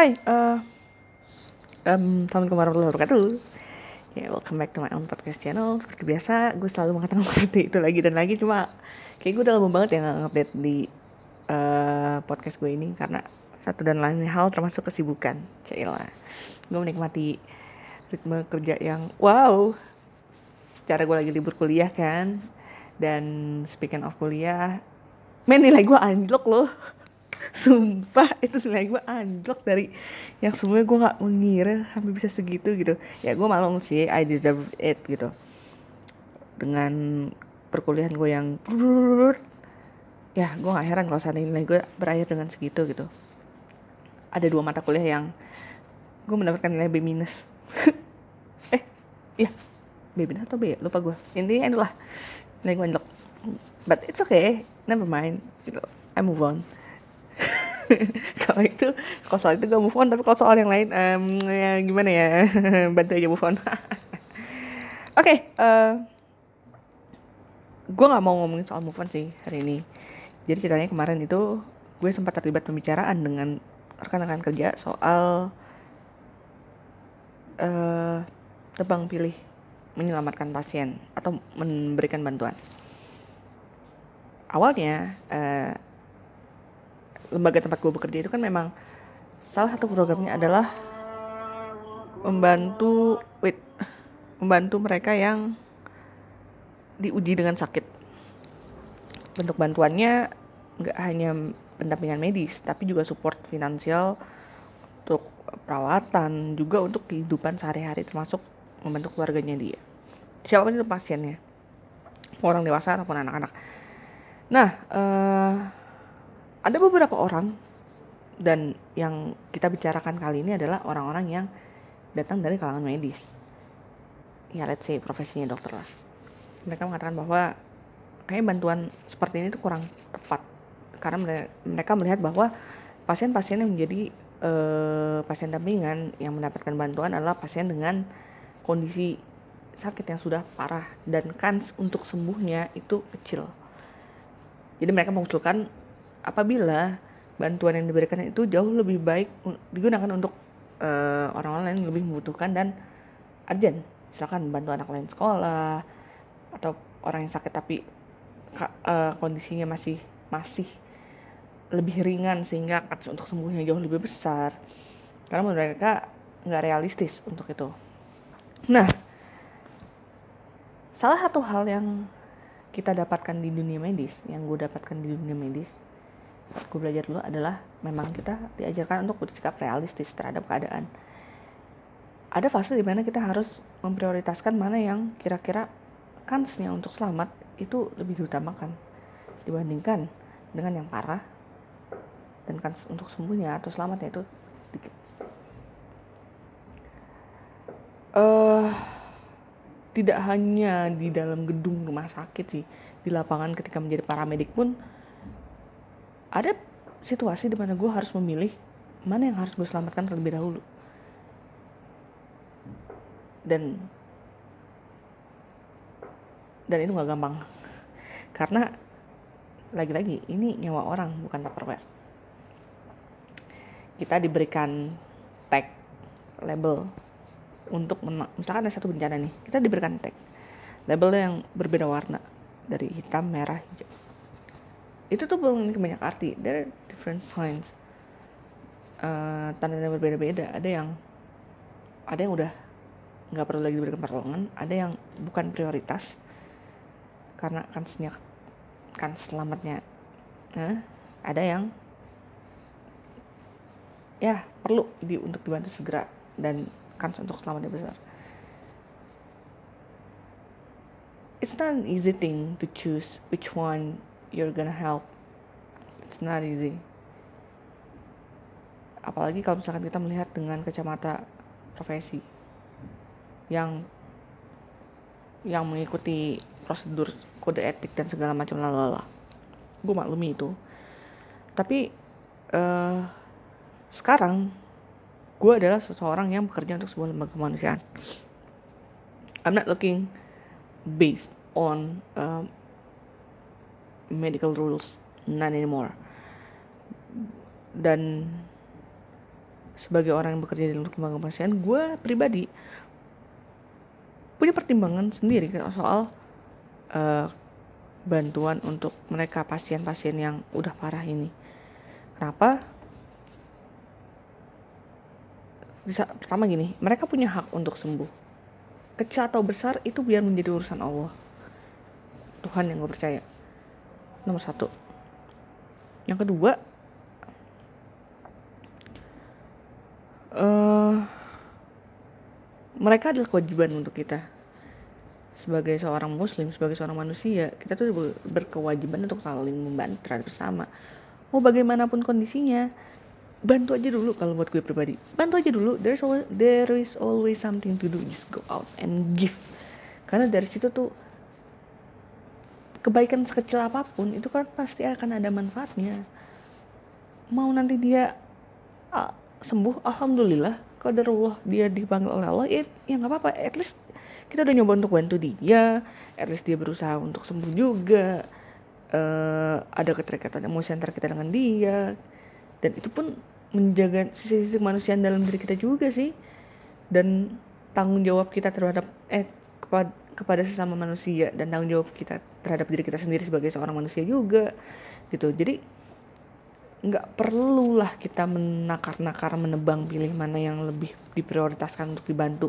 Hai, uh, um, Assalamualaikum warahmatullahi wabarakatuh. Yeah, welcome back to my own podcast channel. Seperti biasa, gue selalu mengatakan seperti itu lagi dan lagi Cuma, kayak gue udah lama banget ya nge-update di uh, podcast gue ini Karena satu dan lain hal termasuk kesibukan. Cailah Gue menikmati ritme kerja yang wow Secara gue lagi libur kuliah kan. Dan speaking of kuliah Men nilai gue anjlok loh sumpah itu nilai gue anjlok dari yang semuanya gue nggak mengira sampai bisa segitu gitu. Ya gue malu sih I deserve it gitu. Dengan perkuliahan gue yang ya gue nggak heran kalau saat nilai gue berakhir dengan segitu gitu ada dua mata kuliah yang gue mendapatkan nilai B minus eh iya B minus atau B lupa gue intinya itulah nilai gue anjlok but it's okay never mind gitu I move on kalau itu kalau soal itu gue move on tapi kalau soal yang lain um, ya gimana ya? Bantu aja move on. Oke okay, uh, eh, gue nggak mau ngomongin soal move on sih hari ini. Jadi ceritanya kemarin itu gue sempat terlibat pembicaraan dengan rekan-rekan kerja soal uh, tebang pilih menyelamatkan pasien atau memberikan bantuan. Awalnya uh, lembaga tempat gue bekerja itu kan memang salah satu programnya adalah membantu wait, membantu mereka yang diuji dengan sakit. Bentuk bantuannya nggak hanya pendampingan medis, tapi juga support finansial untuk perawatan, juga untuk kehidupan sehari-hari termasuk membantu keluarganya dia. Siapa itu pasiennya, orang dewasa ataupun anak-anak. Nah, uh, ada beberapa orang dan yang kita bicarakan kali ini adalah orang-orang yang datang dari kalangan medis. Ya, let's say profesinya dokter lah. Mereka mengatakan bahwa kayak bantuan seperti ini tuh kurang tepat karena mereka melihat bahwa pasien-pasien yang menjadi uh, pasien dampingan yang mendapatkan bantuan adalah pasien dengan kondisi sakit yang sudah parah dan kans untuk sembuhnya itu kecil. Jadi mereka mengusulkan apabila bantuan yang diberikan itu jauh lebih baik digunakan untuk uh, orang-orang lain yang lebih membutuhkan dan urgent. Misalkan bantu anak lain sekolah atau orang yang sakit tapi uh, kondisinya masih masih lebih ringan sehingga untuk sembuhnya jauh lebih besar. Karena menurut mereka nggak realistis untuk itu. Nah salah satu hal yang kita dapatkan di dunia medis yang gue dapatkan di dunia medis saat gue belajar dulu adalah memang kita diajarkan untuk bersikap realistis terhadap keadaan. Ada fase di mana kita harus memprioritaskan mana yang kira-kira kansnya untuk selamat itu lebih diutamakan dibandingkan dengan yang parah dan kans untuk sembuhnya atau selamatnya itu sedikit. Uh, tidak hanya di dalam gedung rumah sakit sih, di lapangan ketika menjadi paramedik pun ada situasi di mana gue harus memilih mana yang harus gue selamatkan terlebih dahulu. Dan dan itu gak gampang. Karena lagi-lagi ini nyawa orang bukan tupperware. Kita diberikan tag label untuk misalkan ada satu bencana nih kita diberikan tag. Labelnya yang berbeda warna dari hitam merah hijau itu tuh memiliki banyak arti. There are different signs. Uh, tanda yang berbeda-beda. Ada yang ada yang udah nggak perlu lagi diberikan pertolongan ada yang bukan prioritas karena kan senyap kan selamatnya. Nah, ada yang ya perlu di untuk dibantu segera dan kan untuk selamatnya besar. It's not an easy thing to choose which one you're gonna help it's not easy. Apalagi kalau misalkan kita melihat dengan kacamata profesi yang yang mengikuti prosedur kode etik dan segala macam lalala gue maklumi itu. Tapi uh, sekarang gue adalah seseorang yang bekerja untuk sebuah lembaga kemanusiaan. I'm not looking based on uh, medical rules not anymore. Dan sebagai orang yang bekerja di lembaga kemanusiaan gue pribadi punya pertimbangan sendiri kan soal uh, bantuan untuk mereka pasien-pasien yang udah parah ini. Kenapa? Bisa, pertama gini mereka punya hak untuk sembuh. Kecil atau besar itu biar menjadi urusan Allah. Tuhan yang gue percaya. Nomor satu yang kedua uh, mereka adalah kewajiban untuk kita. Sebagai seorang muslim sebagai seorang manusia kita tuh berkewajiban untuk saling membantu terhadap bersama. Mau bagaimanapun kondisinya bantu aja dulu kalau buat gue pribadi. Bantu aja dulu. There's always, there is always something to do. Just go out and give. Karena dari situ tuh kebaikan sekecil apa pun itu kan pasti akan ada manfaatnya. Mau nanti dia uh, sembuh alhamdulillah. Allah dia dipanggil oleh Allah ya ya nggak apa-apa. At least kita udah nyoba untuk bantu dia. At least dia berusaha untuk sembuh juga. Uh, ada keterikatan emosi antara kita dengan dia. Dan itu pun menjaga sisi-sisi manusia dalam diri kita juga sih. Dan tanggung jawab kita terhadap eh kepada kepada sesama manusia dan tanggung jawab kita terhadap diri kita sendiri sebagai seorang manusia juga gitu. Jadi nggak perlulah kita menakar-nakar menebang pilih mana yang lebih diprioritaskan untuk dibantu.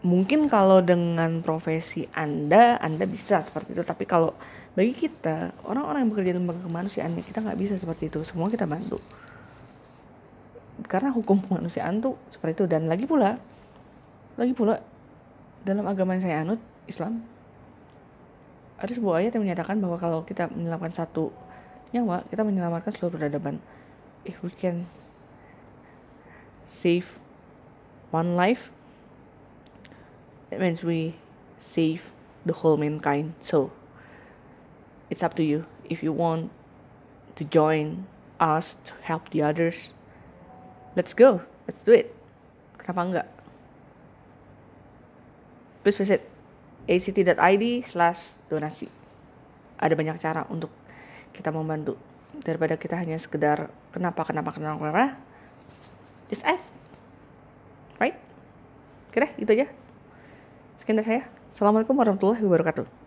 Mungkin kalau dengan profesi anda anda bisa seperti itu. Tapi kalau bagi kita orang-orang yang bekerja di lembaga kemanusiaan ya kita nggak bisa seperti itu. Semua kita bantu. Karena hukum kemanusiaan tuh seperti itu. Dan lagi pula lagi pula dalam agama yang saya anut Islam ada sebuah ayat yang menyatakan bahwa kalau kita menyelamatkan satu nyawa kita menyelamatkan seluruh peradaban. If we can save one life it means we save the whole mankind. So it's up to you. If you want to join us to help the others let's go. Let's do it. Kenapa enggak? Please visit act.id slash donasi. Ada banyak cara untuk kita membantu daripada kita hanya sekedar kenapa kenapa kenapa kenapa. Just act right? Oke deh gitu aja. Sekian dari saya. Assalamualaikum warahmatullahi wabarakatuh